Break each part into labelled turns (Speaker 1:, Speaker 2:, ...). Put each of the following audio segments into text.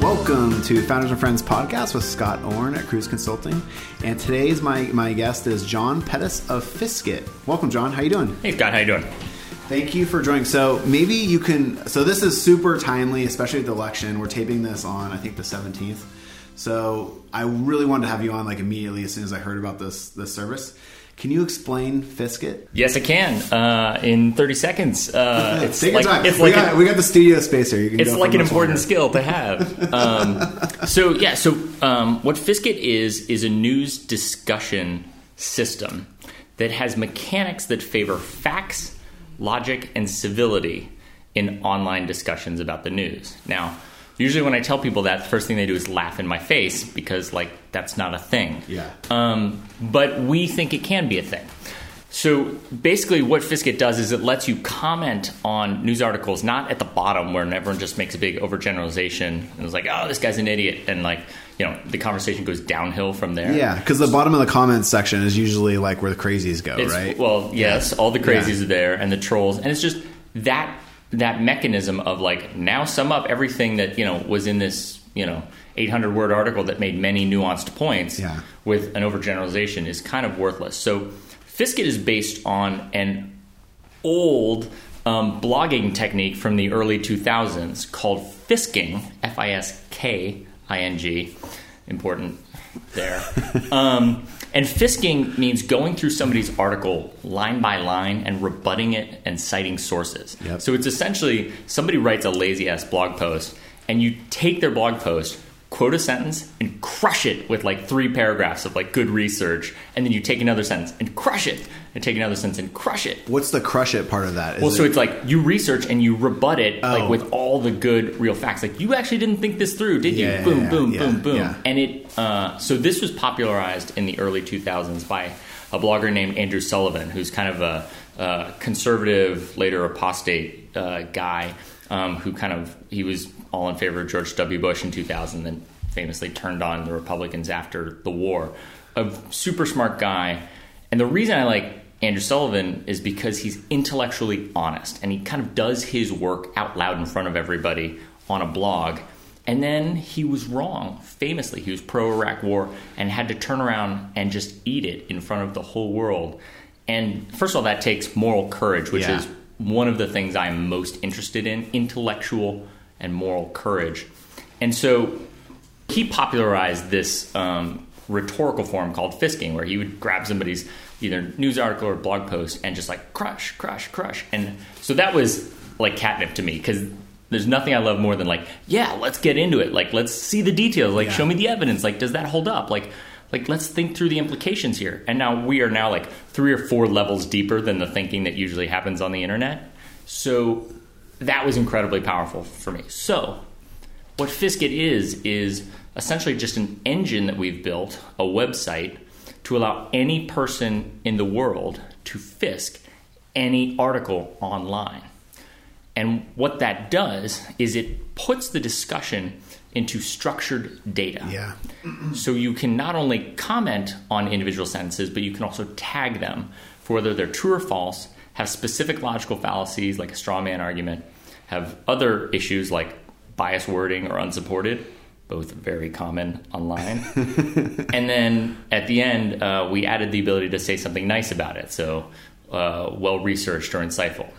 Speaker 1: Welcome to Founders and Friends podcast with Scott Orn at Kruze Consulting, and today's my my guest is John Pettis of Fiskit. Welcome, John. How you doing?
Speaker 2: Hey, Scott. How you doing?
Speaker 1: Thank you for joining. So maybe you can. So this is super timely, especially with the election. We're taping this on I think the seventeenth. So I really wanted to have you on like immediately as soon as I heard about this this service. Can you explain Fiskit?
Speaker 2: Yes, I can. Uh, in 30 seconds. Uh,
Speaker 1: it's Take like, your time.
Speaker 2: It's
Speaker 1: we,
Speaker 2: like
Speaker 1: got, a, we got the studio space here.
Speaker 2: it's like an important longer. skill to have. Um, so yeah, so um, what Fiskit is is a news discussion system that has mechanics that favor facts, logic, and civility in online discussions about the news. Now usually when I tell people that, the first thing they do is laugh in my face because like that's not a thing.
Speaker 1: Yeah.
Speaker 2: Um, but we think it can be a thing. So basically, what Fiskit does is it lets you comment on news articles, not at the bottom where everyone just makes a big overgeneralization and is like, "Oh, this guy's an idiot," and like you know the conversation goes downhill from there.
Speaker 1: Yeah, because the bottom of the comments section is usually like where the crazies go,
Speaker 2: it's,
Speaker 1: right?
Speaker 2: Well, yes, all the crazies yeah. are there and the trolls, and it's just that that mechanism of like now sum up everything that you know was in this you know 800 word article that made many nuanced points
Speaker 1: yeah.
Speaker 2: with an overgeneralization is kind of worthless. So Fiskit is based on an old um, blogging technique from the early 2000s called fisking, F I S K I N G, important there. um, and fisking means going through somebody's article line by line and rebutting it and citing sources.
Speaker 1: Yep.
Speaker 2: So it's essentially somebody writes a lazy ass blog post and you take their blog post, quote a sentence and crush it with like three paragraphs of like good research and then you take another sentence and crush it and take another sentence and crush it.
Speaker 1: What's the crush it part of that?
Speaker 2: Is well so it's like you research and you rebut it
Speaker 1: oh.
Speaker 2: like with all the good real facts. Like you actually didn't think this through did you?
Speaker 1: Yeah,
Speaker 2: boom
Speaker 1: yeah,
Speaker 2: boom
Speaker 1: yeah,
Speaker 2: boom boom. and it uh, so this was popularized in the early 2000s by a blogger named andrew sullivan who's kind of a, a conservative later apostate uh, guy um, who kind of he was all in favor of George W. Bush in 2000, and famously turned on the Republicans after the war. A super smart guy, and the reason I like Andrew Sullivan is because he's intellectually honest, and he kind of does his work out loud in front of everybody on a blog. And then he was wrong. Famously, he was pro Iraq war and had to turn around and just eat it in front of the whole world. And first of all, that takes moral courage, which
Speaker 1: yeah.
Speaker 2: is one of the things I'm most interested in intellectual and moral courage. And so he popularized this um, rhetorical form called fisking, where he would grab somebody's either news article or blog post and just like crush, crush, crush. And so that was like catnip to me because there's nothing I love more than like, yeah, let's get into it. Like, let's see the details. Like,
Speaker 1: yeah.
Speaker 2: show me the evidence. Like, does that hold up? Like, like let's think through the implications here. And now we are now like three or four levels deeper than the thinking that usually happens on the internet. So that was incredibly powerful for me. So, what Fiskit is, is essentially just an engine that we've built, a website, to allow any person in the world to fisk any article online. And what that does is it puts the discussion into structured data.
Speaker 1: Yeah.
Speaker 2: so you can not only comment on individual sentences, but you can also tag them for whether they're true or false, have specific logical fallacies like a straw man argument, have other issues like bias wording or unsupported, both very common online. and then at the end, uh, we added the ability to say something nice about it. So, uh, well researched or insightful.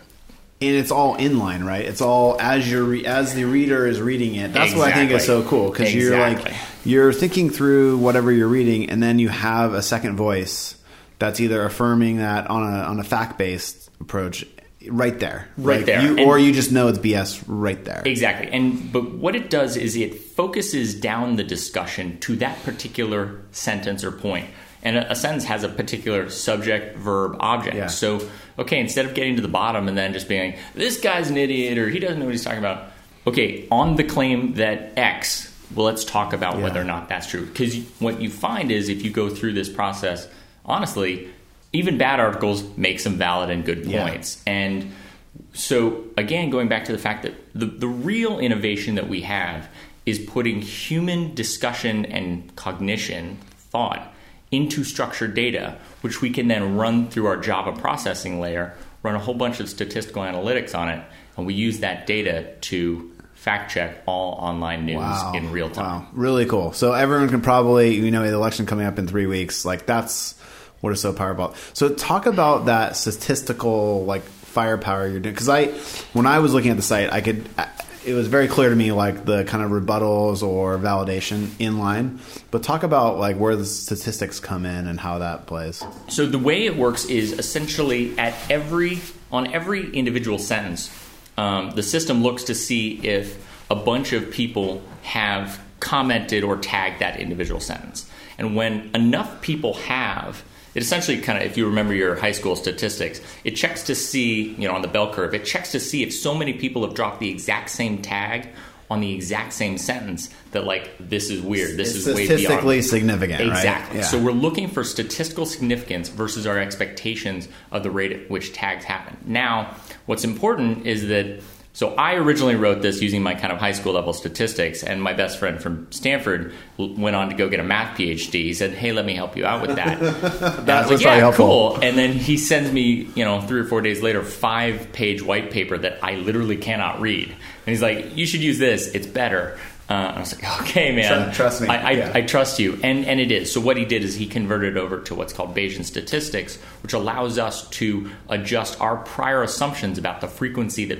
Speaker 1: And it's all inline, right? It's all as you're re- as the reader is reading it. That's
Speaker 2: exactly.
Speaker 1: what I think is so cool because
Speaker 2: exactly.
Speaker 1: you're like you're thinking through whatever you're reading, and then you have a second voice that's either affirming that on a on a fact based approach, right there,
Speaker 2: right
Speaker 1: like
Speaker 2: there,
Speaker 1: you, or you just know it's BS right there.
Speaker 2: Exactly. And but what it does is it focuses down the discussion to that particular sentence or point. And a, a sentence has a particular subject, verb, object.
Speaker 1: Yeah.
Speaker 2: So, okay, instead of getting to the bottom and then just being like, this guy's an idiot or he doesn't know what he's talking about, okay, on the claim that X, well, let's talk about
Speaker 1: Yeah.
Speaker 2: whether or not that's true. Because what you find is if you go through this process, honestly, even bad articles make some valid and good
Speaker 1: Yeah.
Speaker 2: points. And so, again, going back to the fact that the, the real innovation that we have is putting human discussion and cognition, thought, into structured data, which we can then run through our Java processing layer, run a whole bunch of statistical analytics on it, and we use that data to fact check all online news
Speaker 1: Wow.
Speaker 2: in real time.
Speaker 1: Wow. Really cool. So everyone can probably, you know, the election coming up in three weeks, like that's what is so powerful. So talk about that statistical like firepower you're doing. Because I, when I was looking at the site, I could, it was very clear to me like the kind of rebuttals or validation in line. But talk about like where the statistics come in and how that plays.
Speaker 2: So the way it works is essentially at every on every individual sentence, um, the system looks to see if a bunch of people have commented or tagged that individual sentence, and when enough people have. It essentially kind of, if you remember your high school statistics, it checks to see, you know, on the bell curve, it checks to see if so many people have dropped the exact same tag on the exact same sentence that, like, this is weird. This
Speaker 1: It's
Speaker 2: is way beyond
Speaker 1: statistically significant, right?
Speaker 2: Exactly.
Speaker 1: Yeah.
Speaker 2: So we're looking for statistical significance versus our expectations of the rate at which tags happen. Now, what's important is that. So I originally wrote this using my kind of high school level statistics, and my best friend from Stanford went on to go get a math PhD. He said, "Hey, let me help you out with that." I was
Speaker 1: was
Speaker 2: like, "Yeah,
Speaker 1: helpful.
Speaker 2: cool." And then he sends me, you know, three or four days later, five page white paper that I literally cannot read, and he's like, "You should use this. It's better." Uh, I was like, "Okay, man,
Speaker 1: Tr- trust me.
Speaker 2: I, I,
Speaker 1: Yeah.
Speaker 2: I trust you. And, and it is. So, what he did is he converted over to what's called Bayesian statistics, which allows us to adjust our prior assumptions about the frequency that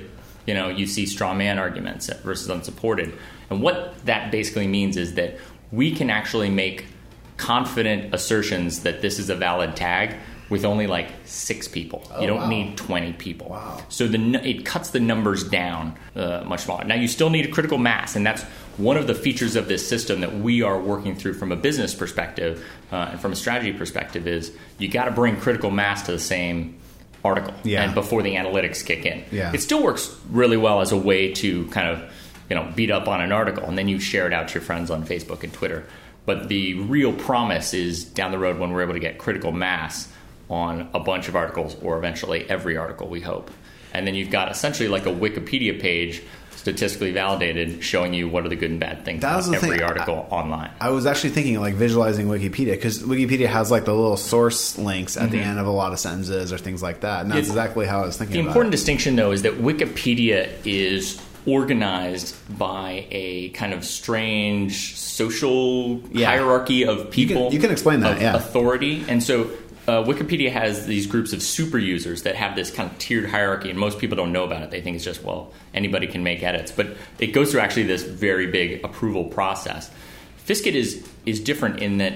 Speaker 2: you know you see straw man arguments versus unsupported. And what that basically means is that we can actually make confident assertions that this is a valid tag with only like six people. you don't
Speaker 1: Oh, wow.
Speaker 2: need 20 people.
Speaker 1: Wow.
Speaker 2: So the it cuts the numbers down uh, much smaller. Now you still need a critical mass, and that's one of the features of this system that we are working through from a business perspective uh, and from a strategy perspective. Is you got to bring critical mass to the same article,
Speaker 1: Yeah.
Speaker 2: and before the analytics kick in.
Speaker 1: Yeah.
Speaker 2: It still works really well as a way to kind of you know beat up on an article, and then you share it out to your friends on Facebook and Twitter. But the real promise is down the road when we're able to get critical mass on a bunch of articles, or eventually every article, we hope. And then you've got essentially like a Wikipedia page, statistically validated, showing you what are the good and bad things
Speaker 1: That was
Speaker 2: about
Speaker 1: the
Speaker 2: every
Speaker 1: thing.
Speaker 2: article online.
Speaker 1: I was actually thinking like visualizing Wikipedia because Wikipedia has like the little source links at
Speaker 2: Mm-hmm.
Speaker 1: the end of a lot of sentences or things like that, and that's
Speaker 2: It's-
Speaker 1: exactly how I was thinking.
Speaker 2: The important
Speaker 1: it.
Speaker 2: distinction, though, is that Wikipedia is organized by a kind of strange social
Speaker 1: Yeah.
Speaker 2: hierarchy of people.
Speaker 1: you can explain that, yeah.
Speaker 2: Authority, and so. Uh, Wikipedia has these groups of super users that have this kind of tiered hierarchy, and most people don't know about it. They think it's just, well, anybody can make edits. But it goes through actually this very big approval process. Fiskit is, is different in that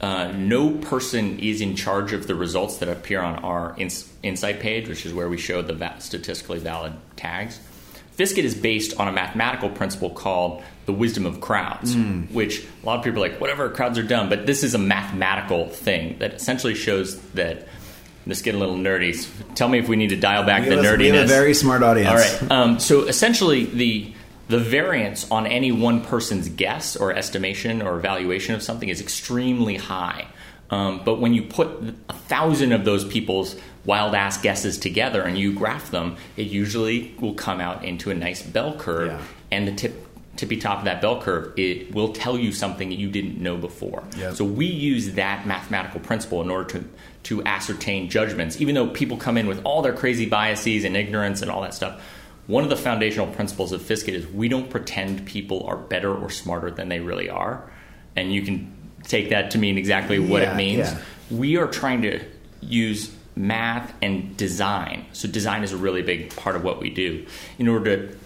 Speaker 2: uh, no person is in charge of the results that appear on our ins- insight page, which is where we show the va- statistically valid tags. Fiskit is based on a mathematical principle called the wisdom of crowds,
Speaker 1: Hmm.
Speaker 2: which a lot of people are like, whatever, crowds are dumb. But this is a mathematical thing that essentially shows that. This getting a little nerdy. Tell me if we need to dial back
Speaker 1: We
Speaker 2: the nerdiness.
Speaker 1: we have a very smart audience.
Speaker 2: All right. Um, so essentially, the the variance on any one person's guess or estimation or evaluation of something is extremely high. Um, but when you put a thousand of those people's wild ass guesses together and you graph them, it usually will come out into a nice bell curve.
Speaker 1: Yeah.
Speaker 2: And the tip tippy top of that bell curve, it will tell you something that you didn't know before.
Speaker 1: Yep.
Speaker 2: So we use that mathematical principle in order to to ascertain judgments, even though people come in with all their crazy biases and ignorance and all that stuff. One of the foundational principles of Fiskit is we don't pretend people are better or smarter than they really are, and you can take that to mean exactly what
Speaker 1: Yeah,
Speaker 2: it means.
Speaker 1: yeah.
Speaker 2: We are trying to use math and design. So design is a really big part of what we do in order to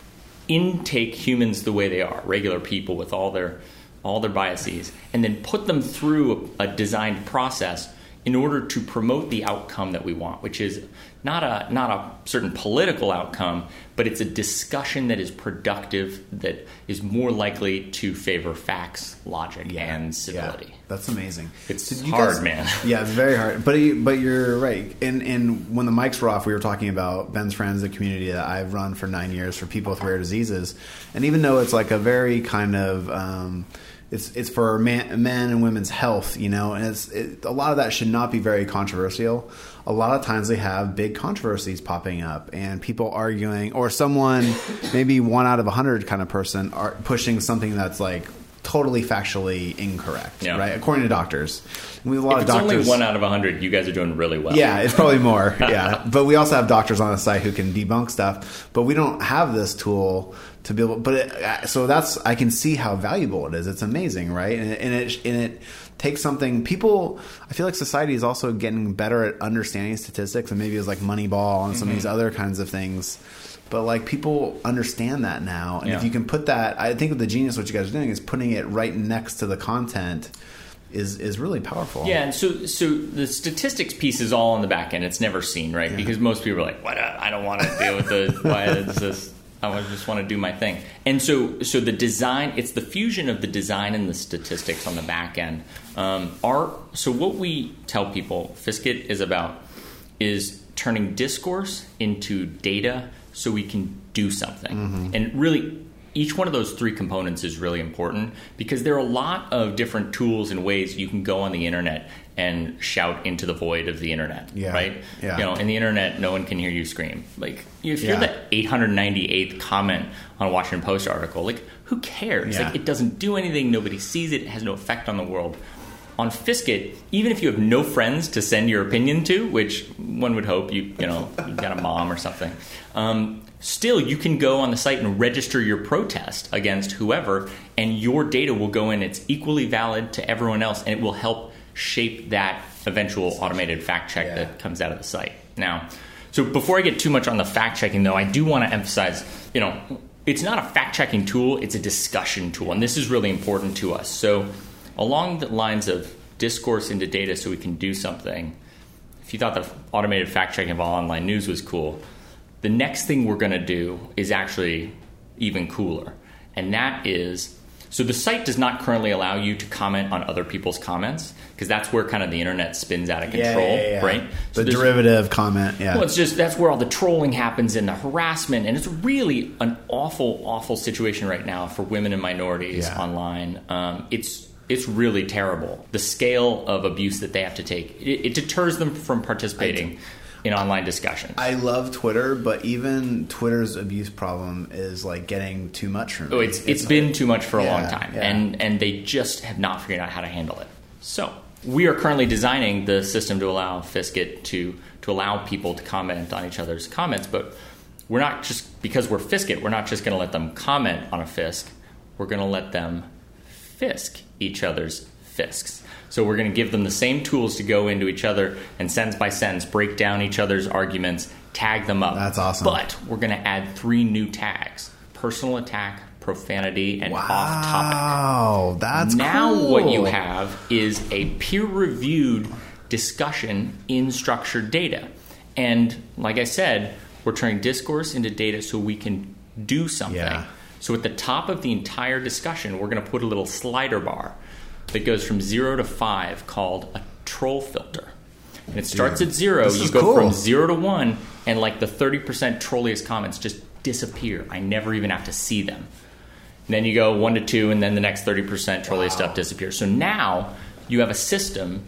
Speaker 2: intake humans the way they are, regular people with all their all their biases, and then put them through a, a designed process in order to promote the outcome that we want, which is not a not a certain political outcome, but it's a discussion that is productive, that is more likely to favor facts, logic, and civility.
Speaker 1: Yeah, that's amazing.
Speaker 2: It's hard, man.
Speaker 1: Yeah, it's very hard. But you- but you're right. And and when the mics were off, we were talking about Ben's friends, the community that I've run for nine years for people with rare diseases. And even though it's like a very kind of um, it's it's for man, men and women's health, you know, and it's it, a lot of that should not be very controversial. A lot of times they have big controversies popping up and people arguing, or someone maybe one out of a hundred kind of person are pushing something that's like totally factually incorrect,
Speaker 2: Yeah.
Speaker 1: right? According to doctors, we have a lot
Speaker 2: If
Speaker 1: of
Speaker 2: it's
Speaker 1: doctors.
Speaker 2: only one out of a hundred, you guys are doing really well.
Speaker 1: Yeah, it's probably more. Yeah, but we also have doctors on the site who can debunk stuff. But we don't have this tool to be able. But it, so that's I can see how valuable it is. It's amazing, right? And it, and it and it takes something. People, I feel like society is also getting better at understanding statistics, and maybe it's like Moneyball and some of these
Speaker 2: Mm-hmm.
Speaker 1: other kinds of things. But like people understand that now, and if you can put that, I think the genius what you guys are doing is putting it right next to the content. Is, is really powerful.
Speaker 2: Yeah, and so so the statistics piece is all on the back end. It's never seen, right? Because most people are like, "What? I don't want to deal with the why is this." I just want to do my thing. And so so the design, it's the fusion of the design and the statistics on the back end. Um, our so what we tell people, Fiskit is about is turning discourse into data so we can do something. Mm-hmm. And really each one of those three components is really important because there are a lot of different tools and ways you can go on the internet and shout into the void of the internet,
Speaker 1: Yeah.
Speaker 2: right?
Speaker 1: Yeah.
Speaker 2: You know, in the internet, no one can hear you scream. Like, if you're the 898th comment on a Washington Post article, like, who cares?
Speaker 1: Yeah.
Speaker 2: Like, it doesn't do anything. Nobody sees it. It has no effect on the world. On Fiskit, even if you have no friends to send your opinion to, which one would hope you you know you've got a mom or something, um, still you can go on the site and register your protest against whoever, and your data will go in. It's equally valid to everyone else, and it will help shape that eventual automated fact check
Speaker 1: Yeah.
Speaker 2: that comes out of the site. Now, so before I get too much on the fact checking, though, I do want to emphasize, you know, it's not a fact checking tool; it's a discussion tool, and this is really important to us. So, along the lines of discourse into data, so we can do something. If you thought the automated fact checking of all online news was cool, the next thing we're going to do is actually even cooler, and that is. So the site does not currently allow you to comment on other people's comments because that's where kind of the internet spins out of control,
Speaker 1: yeah, yeah.
Speaker 2: right? So
Speaker 1: The derivative comment. Yeah.
Speaker 2: well, it's just that's where all the trolling happens and the harassment, and it's really an awful, awful situation right now for women and minorities
Speaker 1: Yeah.
Speaker 2: online. Um, it's it's really terrible. The scale of abuse that they have to take it, it deters them from participating in online discussions.
Speaker 1: I love Twitter, but even Twitter's abuse problem is like getting too much for oh, me.
Speaker 2: Oh, it's it's been too much for a long time,
Speaker 1: yeah.
Speaker 2: and and they just have not figured out how to handle it. So we are currently designing the system to allow Fiskit to to allow people to comment on each other's comments, but we're not just because we're Fiskit, we're not just going to let them comment on a Fisk. We're going to let them Fisk each other's Fisks. So we're going to give them the same tools to go into each other and sentence by sentence break down each other's arguments, tag them up.
Speaker 1: That's awesome.
Speaker 2: But we're going to add three new tags: personal attack, profanity, and off topic.
Speaker 1: Wow, that's
Speaker 2: Now
Speaker 1: cool.
Speaker 2: what you have is a peer-reviewed discussion in structured data. And like I said, we're turning discourse into data so we can do something.
Speaker 1: Yeah.
Speaker 2: So at the top of the entire discussion, we're going to put a little slider bar that goes from 0 to 5 called a troll filter. And it starts at 0,
Speaker 1: This
Speaker 2: you go
Speaker 1: cool.
Speaker 2: from 0 to 1 and like the 30% trolliest comments just disappear. I never even have to see them. And then you go one to two, and then the next 30% trolley stuff disappears. So now you have a system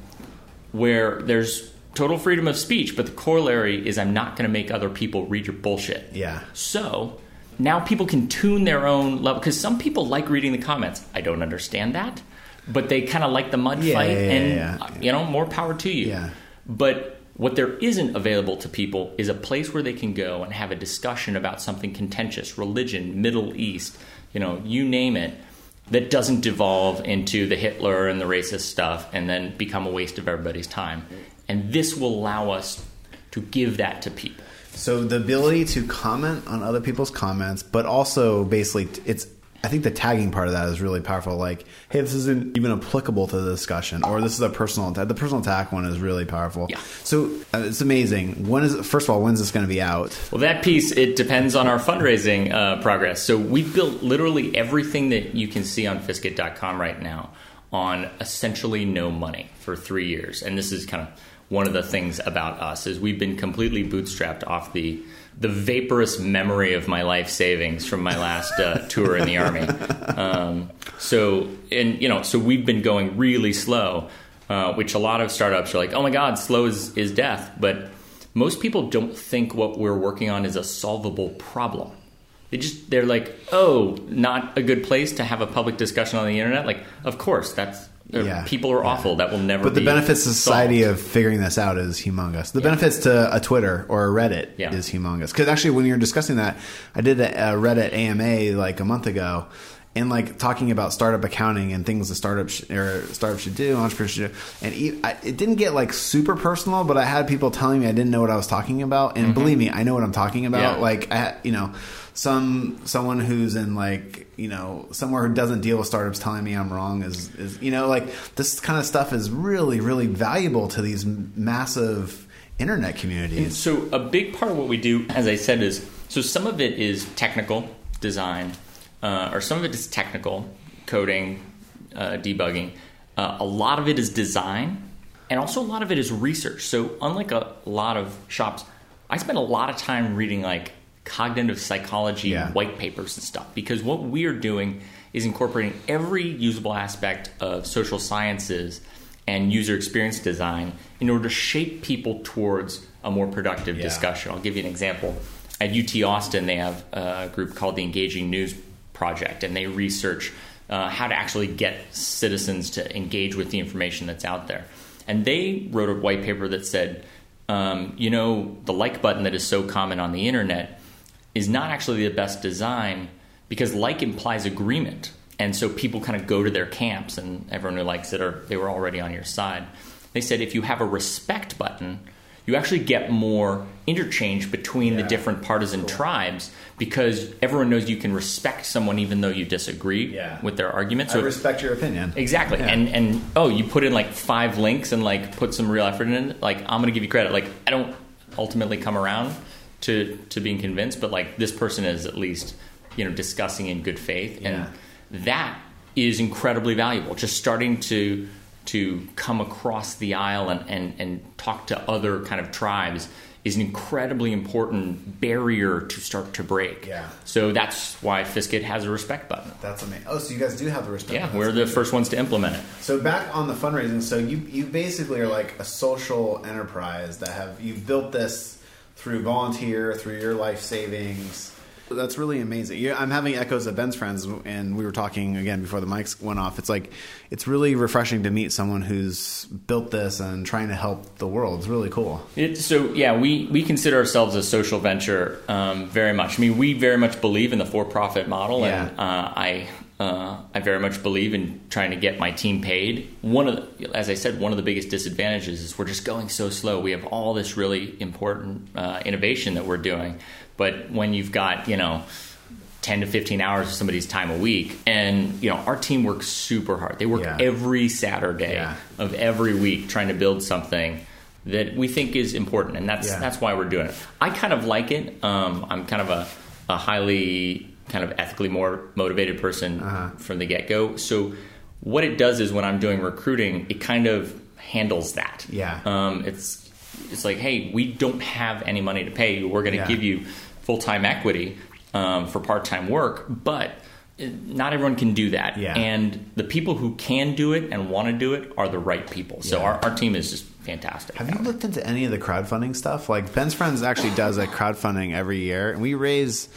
Speaker 2: where there's total freedom of speech, but the corollary is I'm not going to make other people read your bullshit.
Speaker 1: Yeah.
Speaker 2: So now people can tune their own level because some people like reading the comments. I don't understand that, but they kind of like the mud
Speaker 1: Yeah,
Speaker 2: fight,
Speaker 1: yeah, yeah,
Speaker 2: and uh, you know, more power to you.
Speaker 1: Yeah.
Speaker 2: But what there isn't available to people is a place where they can go and have a discussion about something contentious, religion, Middle East, you know, you name it, that doesn't devolve into the Hitler and the racist stuff and then become a waste of everybody's time. And this will allow us to give that to people.
Speaker 1: So the ability to comment on other people's comments, but also basically it's. I think the tagging part of that is really powerful. Like, hey, this isn't even applicable to the discussion, or this is a personal attack. The personal attack one is really powerful.
Speaker 2: Yeah.
Speaker 1: So uh, it's amazing. When is first of all, when's this going to be out?
Speaker 2: Well, that piece it depends on our fundraising uh, progress. So we've built literally everything that you can see on Fiskit.com right now on essentially no money for three years, and this is kind of one of the things about us is we've been completely bootstrapped off the the vaporous memory of my life savings from my last uh, tour in the army. Um, so and you know, so we've been going really slow, uh, which a lot of startups are like, oh my god, slow is, is death, but most people don't think what we're working on is a solvable problem. they just they're like, oh, not a good place to have a public discussion on the internet. Like, of course, that's
Speaker 1: Yeah.
Speaker 2: people are
Speaker 1: Yeah.
Speaker 2: awful. That will never.
Speaker 1: But the
Speaker 2: be
Speaker 1: benefits to society
Speaker 2: solved.
Speaker 1: of figuring this out is humongous. The benefits to a Twitter or a Reddit
Speaker 2: Yeah.
Speaker 1: is humongous. Because actually, when you're discussing that, I did a, a Reddit AMA like a month ago, and like talking about startup accounting and things that startup sh- or startups should do, entrepreneurs should do. And e- I, it didn't get like super personal, but I had people telling me I didn't know what I was talking about, and believe me, I know what I'm talking about.
Speaker 2: Mm-hmm. Yeah.
Speaker 1: Like I, you know, some someone who's in like you know somewhere who doesn't deal with startups telling me I'm wrong is is you know like this kind of stuff is really really valuable to these massive internet communities.
Speaker 2: So a big part of what we do, as I said, is so some of it is technical design, uh, or some of it is technical coding, uh, debugging. Uh, a lot of it is design, and also a lot of it is research. So unlike a lot of shops, I spend a lot of time reading like cognitive psychology
Speaker 1: Yeah.
Speaker 2: white papers and stuff because what we are doing is incorporating every usable aspect of social sciences and user experience design in order to shape people towards a more productive
Speaker 1: Yeah.
Speaker 2: discussion. I'll give you an example. At UT Austin, they have a group called the Engaging News Project, and they research uh, how to actually get citizens to engage with the information that's out there. And they wrote a white paper that said, um, you know, the like button that is so common on the internet is not actually the best design because like implies agreement. And so people kind of go to their camps and everyone who likes it or they were already on your side. They said if you have a respect button, you actually get more interchange between the different partisan tribes because everyone knows you can respect someone even though you disagree
Speaker 1: Yeah.
Speaker 2: with their argument.
Speaker 1: I
Speaker 2: So
Speaker 1: respect your opinion.
Speaker 2: Exactly.
Speaker 1: Yeah.
Speaker 2: And and oh, you put in like five links and like put some real effort in it. Like I'm gonna give you credit. Like I don't ultimately come around to to being convinced, but like this person is at least you know discussing in good faith,
Speaker 1: Yeah.
Speaker 2: and that is incredibly valuable. Just starting to to come across the aisle and, and, and talk to other kind of tribes is an incredibly important barrier to start to break.
Speaker 1: Yeah.
Speaker 2: So that's why Fiskit has a respect button.
Speaker 1: That's amazing. Oh, so you guys do have the respect.
Speaker 2: Yeah,
Speaker 1: That's
Speaker 2: we're the first ones to implement it.
Speaker 1: So back on the fundraising, so you you basically are like a social enterprise that have you've built this through volunteer, through your life savings. That's really amazing. Yeah, I'm having echoes of Ben's friends, and we were talking again before the mics went off. It's like it's really refreshing to meet someone who's built this and trying to help the world. It's really cool.
Speaker 2: It, so yeah, we, we consider ourselves a social venture um, very much. I mean, we very much believe in the for-profit model, and uh, I uh, I very much believe in trying to get my team paid. One of the, as I said, one of the biggest disadvantages is we're just going so slow. We have all this really important uh, innovation that we're doing, but when you've got you know. 10 to 15 hours of somebody's time a week and you know our team works super hard they work
Speaker 1: Yeah.
Speaker 2: every saturday
Speaker 1: Yeah.
Speaker 2: of every week trying to build something that we think is important, and that's
Speaker 1: Yeah.
Speaker 2: that's why we're doing it. I kind of like it. Um, I'm kind of a, a highly kind of ethically more motivated person
Speaker 1: Uh-huh.
Speaker 2: from the get go. So what it does is when I'm doing recruiting, it kind of handles that.
Speaker 1: Yeah.
Speaker 2: Um, it's it's like, hey, we don't have any money to pay you. We're going to
Speaker 1: Yeah.
Speaker 2: give you full time equity um, for part time work, but not everyone can do that.
Speaker 1: Yeah.
Speaker 2: And the people who can do it and want to do it are the right people. So
Speaker 1: Yeah.
Speaker 2: our, our team is just fantastic.
Speaker 1: Have you looked into any of the crowdfunding stuff? Like Ben's friends actually does a crowdfunding every year, and we raise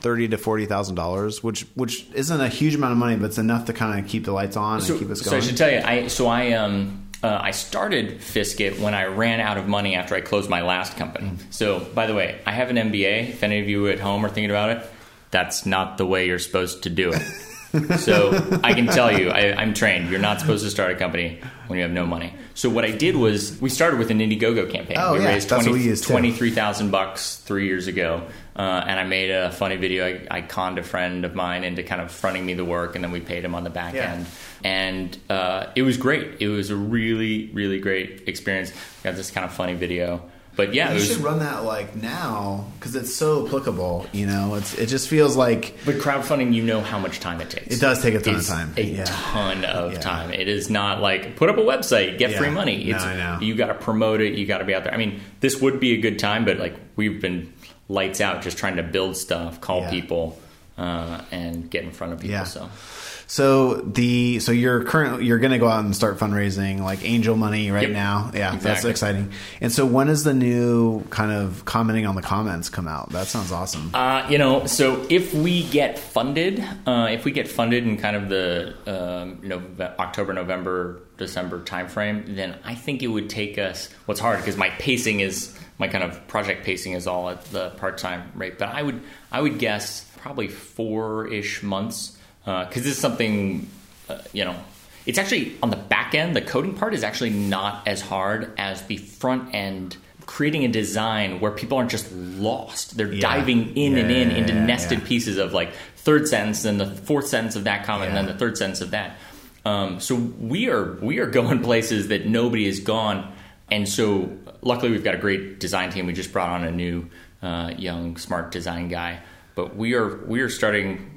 Speaker 1: thirty to forty thousand dollars, which which isn't a huge amount of money, but it's enough to kind of keep the lights on
Speaker 2: so,
Speaker 1: and keep us going. so.
Speaker 2: I should tell you, I so I um uh, I started Fiskit when I ran out of money after I closed my last company. So by the way, I have an MBA. If any of you at home are thinking about it, that's not the way you're supposed to do it. so I can tell you, I, I'm trained. You're not supposed to start a company when you have no money. So what I did was we started with an Indiegogo campaign.
Speaker 1: Oh,
Speaker 2: we
Speaker 1: yeah,
Speaker 2: raised
Speaker 1: that's what
Speaker 2: 20
Speaker 1: we used
Speaker 2: 23,000 bucks three years ago. Uh, and I made a funny video. I, I conned a friend of mine into kind of fronting me the work, and then we paid him on the back
Speaker 1: Yeah.
Speaker 2: end. And uh, it was great. It was a really, really great experience. Got this kind of funny video. But yeah,
Speaker 1: you
Speaker 2: was.
Speaker 1: should run that like now because it's so applicable. You know, it's it just feels like
Speaker 2: But crowdfunding, you know how much time it takes.
Speaker 1: It does take a ton of time.
Speaker 2: A
Speaker 1: Yeah.
Speaker 2: ton of
Speaker 1: Yeah.
Speaker 2: time. It is not like put up a website, get
Speaker 1: Yeah.
Speaker 2: free money.
Speaker 1: No,
Speaker 2: It's,
Speaker 1: I know.
Speaker 2: You got to promote it. You got to be out there. I mean, this would be a good time, but like we've been lights out, just trying to build stuff, call
Speaker 1: Yeah.
Speaker 2: people. uh, and get in front of people.
Speaker 1: Yeah.
Speaker 2: So
Speaker 1: So the so you're current you're going to go out and start fundraising like angel money right
Speaker 2: Yep.
Speaker 1: now. Yeah, that's exciting. And so when is the new kind of commenting on the comments come out? That sounds awesome.
Speaker 2: Uh, you know, so if we get funded, uh, if we get funded in kind of the um, Nove- October, November, December timeframe, then I think it would take us. What's hard because my pacing is my kind of project pacing is all at the part time rate, but I would I would guess probably four ish months because this is something uh, you know. It's actually on the back end. The coding part is actually not as hard as the front end. Creating a design where people aren't just lost; they're
Speaker 1: Yeah.
Speaker 2: diving in
Speaker 1: Yeah,
Speaker 2: and in
Speaker 1: yeah,
Speaker 2: into nested pieces of like third sentence, then the fourth sentence of that comment, and then the third sentence of that. Um, so we are we are going places that nobody has gone, and so luckily we've got a great design team. We just brought on a new uh, young smart design guy, but we are we are starting.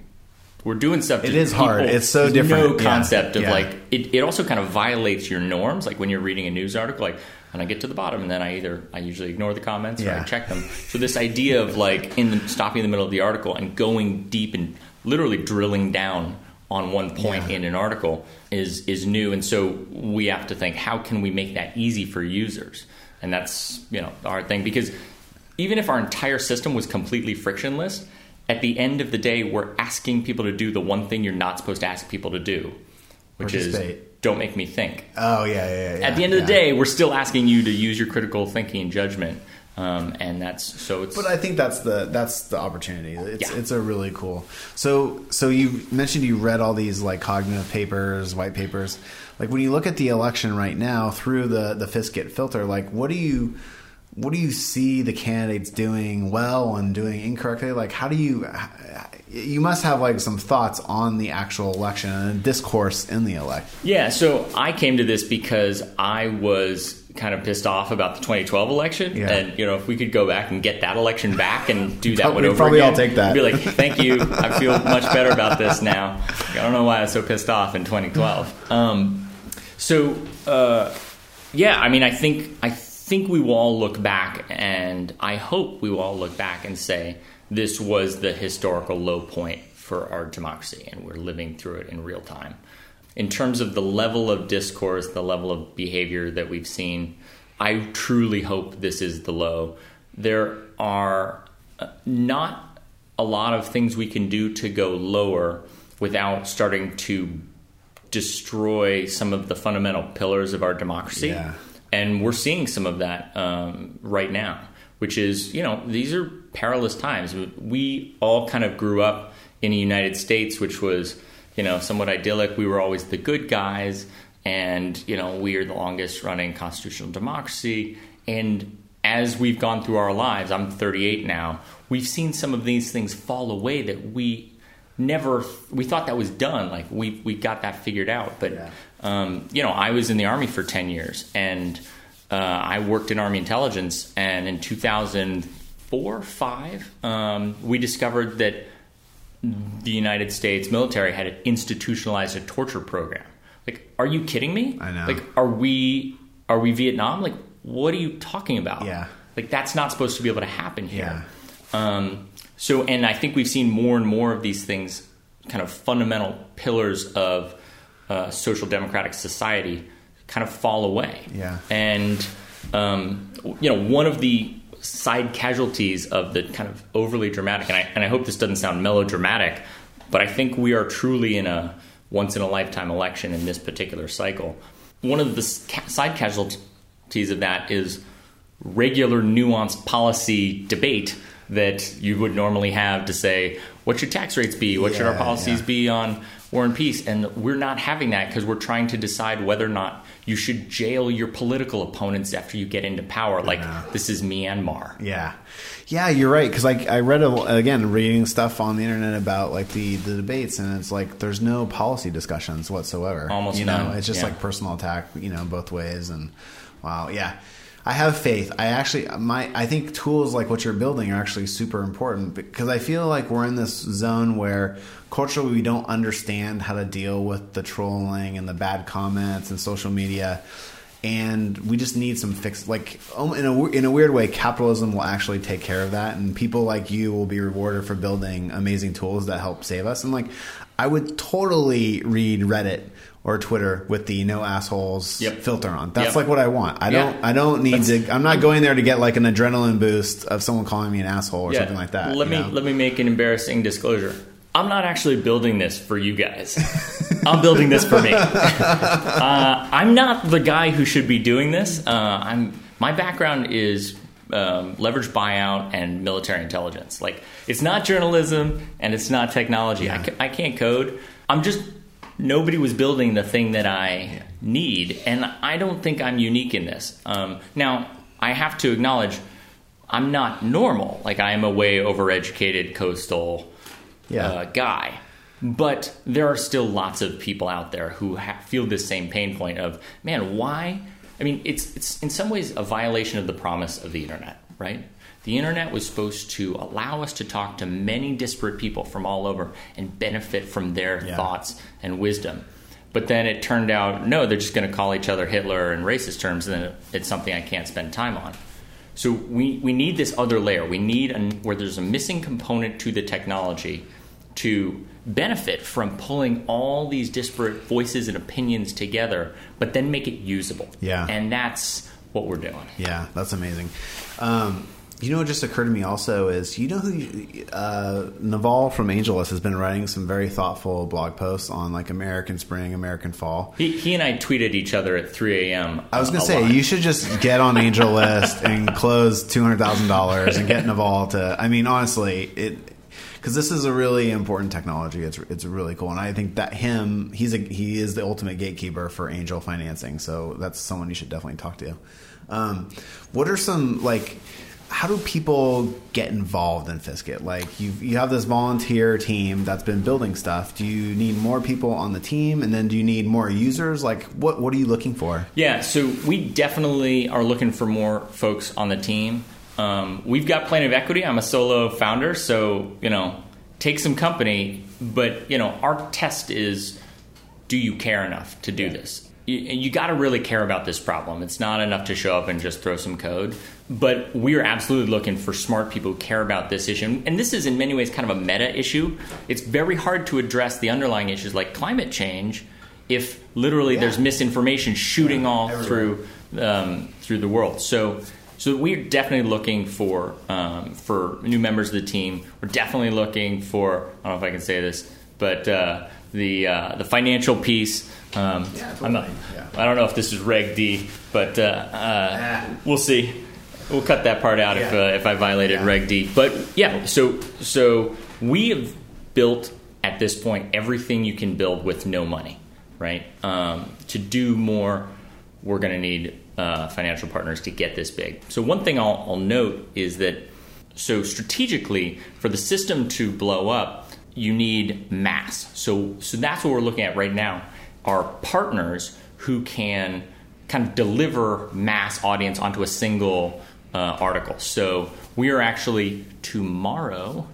Speaker 2: We're doing stuff.
Speaker 1: It is hard. It's so
Speaker 2: there's
Speaker 1: different.
Speaker 2: No
Speaker 1: Yeah.
Speaker 2: concept of
Speaker 1: Yeah.
Speaker 2: like it. It also kind of violates your norms. Like when you're reading a news article, like when I get to the bottom, and then I either I usually ignore the comments or I check them. So this idea of like in the, stopping in the middle of the article and going deep and literally drilling down on one point
Speaker 1: Yeah.
Speaker 2: in an article is is new, and so we have to think how can we make that easy for users, and that's you know the hard thing because even if our entire system was completely frictionless, at the end of the day, we're asking people to do the one thing you're not supposed to ask people to do, which is don't make me think.
Speaker 1: oh yeah, yeah, yeah.
Speaker 2: At the end of the day, we're still asking you to use your critical thinking and judgment, um, and that's so it's.
Speaker 1: But I think that's the that's the opportunity. It's
Speaker 2: Yeah.
Speaker 1: it's a really cool. So so you mentioned you read all these like cognitive papers, white papers. Like when you look at the election right now through the the Fiskit filter, like what do you what do you see the candidates doing well and doing incorrectly? Like how do you you must have like some thoughts on the actual election and discourse in the election.
Speaker 2: Yeah, so I came to this because I was kind of pissed off about the 2012 election,
Speaker 1: Yeah.
Speaker 2: and you know, if we could go back and get that election back and do that one over
Speaker 1: probably
Speaker 2: again,
Speaker 1: all take that.
Speaker 2: Be like, thank you, I feel much better about this now. I don't know why I was so pissed off in 2012. Um, so, uh, yeah, I mean, I think I think we will all look back, and I hope we will all look back and say this was the historical low point for our democracy, and we're living through it in real time. In terms of the level of discourse, the level of behavior that we've seen, I truly hope this is the low. There are uh, not a lot of things we can do to go lower without starting to destroy some of the fundamental pillars of our democracy.
Speaker 1: Yeah.
Speaker 2: And we're seeing some of that um, right now, which is, you know, these are perilous times. We all kind of grew up in the United States, which was, you know, somewhat idyllic. We were always the good guys, and, you know, we are the longest running constitutional democracy. And as we've gone through our lives, I'm 38 now, we've seen some of these things fall away that we never we thought that was done like we we got that figured out but
Speaker 1: Yeah.
Speaker 2: Um, you know I was in the army for 10 years and uh, I worked in army intelligence and in 2004 5 um, we discovered that the United States military had institutionalized a torture program like are you kidding me
Speaker 1: I know.
Speaker 2: like are we are we Vietnam like what are you talking about
Speaker 1: Yeah.
Speaker 2: like that's not supposed to be able to happen here
Speaker 1: Yeah.
Speaker 2: um, so, and I think we've seen more and more of these things, kind of fundamental pillars of uh, social democratic society, kind of fall away.
Speaker 1: Yeah.
Speaker 2: And um, you know, one of the side casualties of the kind of overly dramatic, and I, and I hope this doesn't sound melodramatic, but I think we are truly in a once in a lifetime election in this particular cycle. One of the side casualties of that is regular nuanced policy debate that you would normally have to say what should tax rates be what should our policies
Speaker 1: yeah.
Speaker 2: be on war and peace and we're not having that because we're trying to decide whether or not you should jail your political opponents after you get into power like
Speaker 1: know.
Speaker 2: this is myanmar
Speaker 1: Yeah, yeah, you're right. Because like I read a, again reading stuff on the internet about like the the debates, and it's like there's no policy discussions whatsoever.
Speaker 2: Almost
Speaker 1: you know, it's just
Speaker 2: yeah.
Speaker 1: like personal attack, you know, both ways. And wow, yeah. I have faith. I actually, my, I think tools like what you're building are actually super important because I feel like we're in this zone where culturally we don't understand how to deal with the trolling and the bad comments and social media and we just need some fix. Like um, in a in a weird way, capitalism will actually take care of that, and people like you will be rewarded for building amazing tools that help save us. And like, I would totally read Reddit or Twitter with the no assholes
Speaker 2: Yep.
Speaker 1: filter on. That's
Speaker 2: Yep.
Speaker 1: like what I want. I
Speaker 2: Yeah.
Speaker 1: don't. I don't need
Speaker 2: That's-
Speaker 1: to. I'm not going there to get like an adrenaline boost of someone calling me an asshole or
Speaker 2: Yeah.
Speaker 1: something like that.
Speaker 2: Let me
Speaker 1: know?
Speaker 2: let me make an embarrassing disclosure. I'm not actually building this for you guys. I'm building this for me. Uh, I'm not the guy who should be doing this. Uh, I'm my background is um, leverage buyout and military intelligence. Like it's not journalism and it's not technology. I,
Speaker 1: Yeah.
Speaker 2: ca- I can't code. I'm just nobody was building the thing that I need, and I don't think I'm unique in this. Um, now I have to acknowledge. I'm not normal. Like I am a way overeducated coastal
Speaker 1: Yeah.
Speaker 2: uh, guy. But there are still lots of people out there who ha- feel this same pain point of, man, why? I mean, it's it's in some ways a violation of the promise of the internet, right? The internet was supposed to allow us to talk to many disparate people from all over and benefit from their
Speaker 1: Yeah.
Speaker 2: thoughts and wisdom. But then it turned out, no, they're just going to call each other Hitler and racist terms, and then it's something I can't spend time on. So we, we need this other layer. We need an, where there's a missing component to the technology to benefit from pulling all these disparate voices and opinions together, but then make it usable.
Speaker 1: Yeah.
Speaker 2: And that's what we're doing.
Speaker 1: Yeah, that's amazing. Um, you know, what just occurred to me also is you know who uh, Naval from AngelList has been writing some very thoughtful blog posts on like American Spring, American Fall.
Speaker 2: He, he and I tweeted each other at 3 a.m.
Speaker 1: I was gonna say
Speaker 2: lot.
Speaker 1: you should just get on AngelList and close two hundred thousand dollars and get Naval to. I mean, honestly, it because this is a really important technology. It's it's really cool, and I think that him he's a he is the ultimate gatekeeper for angel financing. So that's someone you should definitely talk to. Um, what are some like? How do people get involved in Fiskit? Like you, you have this volunteer team that's been building stuff. Do you need more people on the team, and then do you need more users? Like, what what are you looking for?
Speaker 2: Yeah, so we definitely are looking for more folks on the team. Um, we've got plenty of equity. I'm a solo founder, so you know, take some company. But you know, our test is: do you care enough to do this? You, you got to really care about this problem. It's not enough to show up and just throw some code. But we are absolutely looking for smart people who care about this issue. And this is, in many ways, kind of a meta issue. It's very hard to address the underlying issues like climate change if literally there's misinformation shooting all through um, through the world. So. So we're definitely looking for um, for new members of the team. We're definitely looking for I don't know if I can say this, but uh, the uh, the financial piece. Um,
Speaker 1: Yeah,
Speaker 2: I'm not.
Speaker 1: Yeah.
Speaker 2: I don't know if this is Reg D, but uh, uh,
Speaker 1: Ah.
Speaker 2: we'll see. We'll cut that part out if
Speaker 1: Yeah.
Speaker 2: uh, if I violated. Reg D. But yeah, so so we have built at this point everything you can build with no money, right? Um, to do more, we're going to need uh, financial partners to get this big. So one thing I'll, I'll note is that so strategically for the system to blow up, you need mass. So so that's what we're looking at right now. Are partners who can kind of deliver mass audience onto a single uh, article. So we are actually tomorrow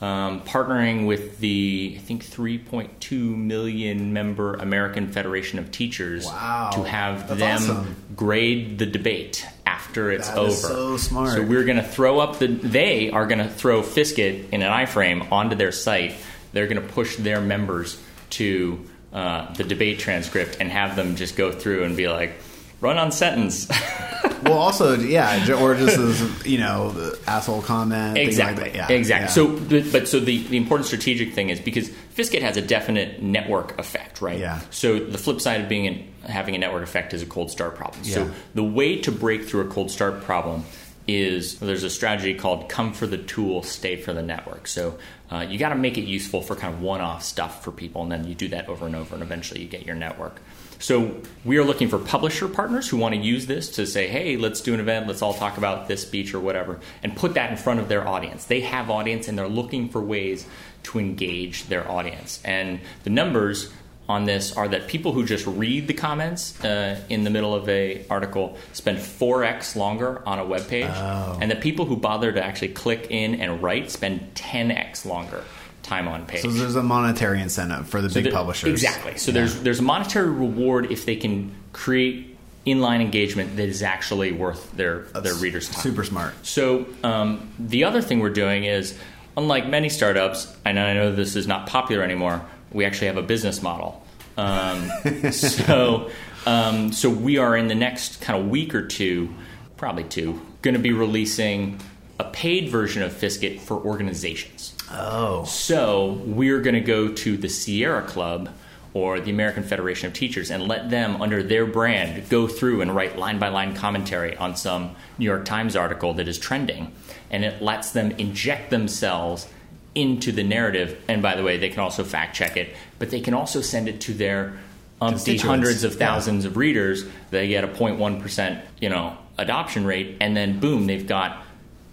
Speaker 2: um, partnering with the I think 3.2 million member American Federation of Teachers
Speaker 1: Wow.
Speaker 2: to have
Speaker 1: That's
Speaker 2: them
Speaker 1: awesome.
Speaker 2: grade the debate after it's
Speaker 1: That
Speaker 2: over.
Speaker 1: so smart.
Speaker 2: So we're going to throw up the. They are going to throw Fiskit in an iframe onto their site. They're going to push their members to uh, the debate transcript and have them just go through and be like, run on sentence.
Speaker 1: well, also, yeah, or just as you know, the asshole comment. like
Speaker 2: exactly.
Speaker 1: that. Yeah,
Speaker 2: exactly.
Speaker 1: yeah.
Speaker 2: So, but, but so the, the important strategic thing is because Fiskit has a definite network effect, right?
Speaker 1: Yeah.
Speaker 2: So the flip side of being an, having a network effect is a cold start problem.
Speaker 1: Yeah.
Speaker 2: So the way to break through a cold start problem is there's a strategy called come for the tool, stay for the network. So uh, you got to make it useful for kind of one-off stuff for people, and then you do that over and over, and eventually you get your network. So we are looking for publisher partners who want to use this to say, hey, let's do an event, let's all talk about this speech or whatever, and put that in front of their audience. They have audience, and they're looking for ways to engage their audience. And the numbers on this are that people who just read the comments uh, in the middle of a article spend 4x longer on a web page
Speaker 1: Oh.
Speaker 2: and the people who bother to actually click in and write spend 10x longer time on page
Speaker 1: So there's a monetary incentive for the big
Speaker 2: there-
Speaker 1: publishers.
Speaker 2: Exactly. So
Speaker 1: Yeah.
Speaker 2: there's there's a monetary reward if they can create inline engagement that is actually worth their their readers' time.
Speaker 1: Super smart.
Speaker 2: So um, the other thing we're doing is, unlike many startups, and I know this is not popular anymore, we actually have a business model. Um, so, um, so we are in the next kind of week or two, probably two, going to be releasing a paid version of Fiskit for organizations.
Speaker 1: Oh.
Speaker 2: So we're going to go to the Sierra Club or the American Federation of Teachers and let them, under their brand, go through and write line by line commentary on some New York Times article that is trending. And it lets them inject themselves into the narrative. And by the way, they can also fact check it, but they can also send it to their umpty hundreds of
Speaker 1: Yeah.
Speaker 2: thousands of readers. They get a 0.1% you know, adoption rate, and then boom, they've got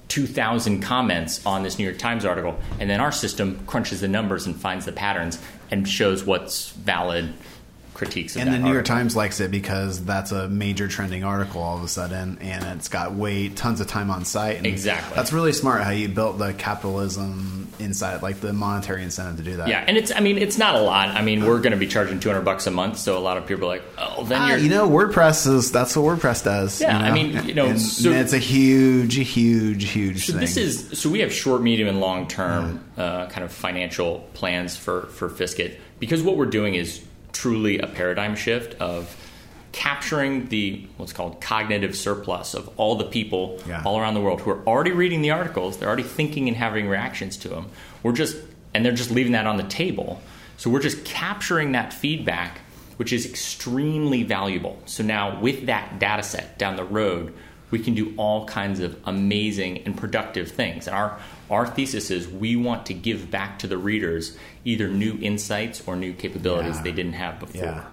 Speaker 2: 2,000 comments on this New York Times article, and then our system crunches the numbers and finds the patterns and shows what's valid critiques of
Speaker 1: And the New York. Times likes it because that's a major trending article all of a sudden, and it's got way tons of time on site. And
Speaker 2: Exactly.
Speaker 1: That's really smart how you built the capitalism inside, like the monetary incentive to do that.
Speaker 2: Yeah, and it's I mean it's not a lot. I mean we're going to be charging 200 bucks a month, so a lot of people are like, oh, then
Speaker 1: Ah,
Speaker 2: you're
Speaker 1: you know, WordPress is that's what WordPress does.
Speaker 2: Yeah,
Speaker 1: you
Speaker 2: I mean, you know,
Speaker 1: and,
Speaker 2: so-
Speaker 1: and it's a huge, huge, huge
Speaker 2: So
Speaker 1: thing.
Speaker 2: this is so we have short, medium, and long term uh, kind of financial plans for for Fiskit because what we're doing is truly a paradigm shift of capturing the what's called cognitive surplus of all the people
Speaker 1: Yeah.
Speaker 2: all around the world who are already reading the articles, they're already thinking and having reactions to them. We're just and they're just leaving that on the table. So we're just capturing that feedback, which is extremely valuable. So now with that data set down the road, we can do all kinds of amazing and productive things. And our our thesis is we want to give back to the readers either new insights or new capabilities
Speaker 1: Yeah.
Speaker 2: they didn't have before.
Speaker 1: Yeah.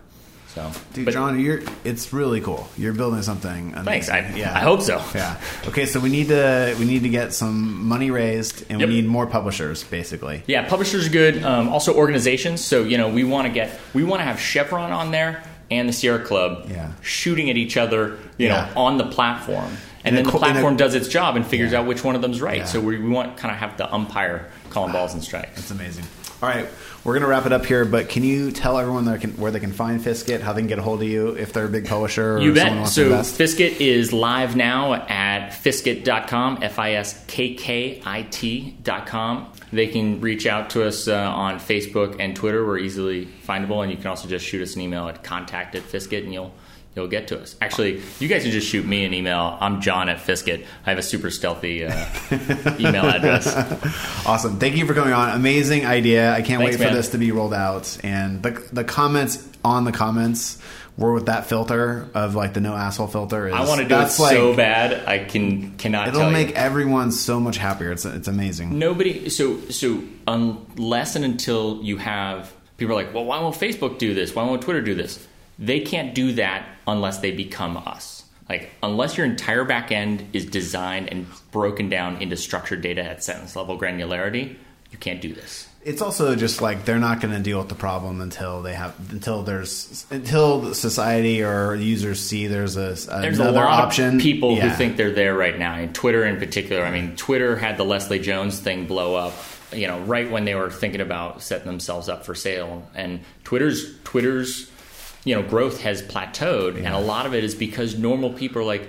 Speaker 2: So,
Speaker 1: Dude,
Speaker 2: but-
Speaker 1: John, you're it's really cool. You're building something. Amazing.
Speaker 2: thanks. I,
Speaker 1: yeah.
Speaker 2: I hope so.
Speaker 1: Yeah. Okay, so we need to we need to get some money raised, and
Speaker 2: Yep.
Speaker 1: we need more publishers, basically.
Speaker 2: Yeah, publishers are good. Um, also, organizations. So you know, we want to get we want to have Chevron on there and the Sierra Club
Speaker 1: Yeah.
Speaker 2: shooting at each other. You
Speaker 1: Yeah.
Speaker 2: know, on the platform, and
Speaker 1: In a
Speaker 2: then the
Speaker 1: co- a-
Speaker 2: platform does its job and figures
Speaker 1: Yeah.
Speaker 2: out which one of them's right. So we, we want kind of have the umpire calling balls and strikes.
Speaker 1: That's amazing. All right, we're gonna wrap it up here, but can you tell everyone can, where they can find Fiskit, how they can get a hold of you if they're a big publisher or
Speaker 2: You
Speaker 1: someone
Speaker 2: bet.
Speaker 1: wants to
Speaker 2: So? Fiskit is live now at fiskit.com, F I S K K I T.com. They can reach out to us uh, on Facebook and Twitter. We're easily findable, and you can also just shoot us an email at contact at Fiskit, and you'll you'll get to us. Actually, you guys can just shoot me an email. I'm John at Fiskit. I have a super stealthy uh, email address.
Speaker 1: Awesome. Thank you for coming on. Amazing idea. I can't
Speaker 2: Thanks,
Speaker 1: wait for this to be rolled out. And the the comments on the comments were with that filter of like the no asshole filter. Is,
Speaker 2: I want to do it
Speaker 1: like,
Speaker 2: so bad. I can cannot.
Speaker 1: It'll make
Speaker 2: you.
Speaker 1: everyone so much happier. It's it's amazing.
Speaker 2: Nobody. So so unless and until you have people are like, well, why won't Facebook do this? Why won't Twitter do this? They can't do that unless they become us. Like unless your entire back end is designed and broken down into structured data at sentence level granularity, you can't do this.
Speaker 1: It's also just like they're not going to deal with the problem until they have until there's until society or users see there's a
Speaker 2: There's
Speaker 1: another
Speaker 2: a lot
Speaker 1: option.
Speaker 2: of people
Speaker 1: Yeah.
Speaker 2: who think they're there right now, and Twitter in particular. I mean, Twitter had the Leslie Jones thing blow up, you know, right when they were thinking about setting themselves up for sale. And Twitter's Twitter's, you know, growth has plateaued, and a lot of it is because normal people are like,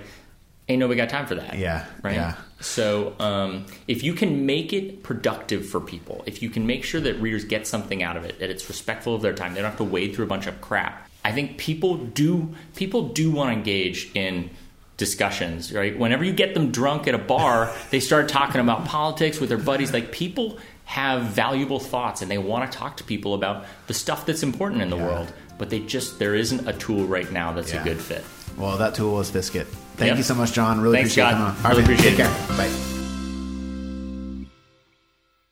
Speaker 2: "Ain't nobody got time for that."
Speaker 1: Yeah,
Speaker 2: right.
Speaker 1: yeah.
Speaker 2: So um, if you can make it productive for people, if you can make sure that readers get something out of it, that it's respectful of their time, they don't have to wade through a bunch of crap. I think people do people do want to engage in discussions, right? Whenever you get them drunk at a bar, they start talking about politics with their buddies. Like people have valuable thoughts and they want to talk to people about the stuff that's important in the
Speaker 1: Yeah.
Speaker 2: world, but they just there isn't a tool right now that's
Speaker 1: Yeah.
Speaker 2: a good fit.
Speaker 1: Well, that tool is Fiskit. Thank
Speaker 2: Yep.
Speaker 1: you so much, John. Really
Speaker 2: Thanks,
Speaker 1: appreciate
Speaker 2: Scott.
Speaker 1: coming on.
Speaker 2: Really
Speaker 1: right,
Speaker 2: appreciate
Speaker 1: Take
Speaker 2: it.
Speaker 1: care. Bye.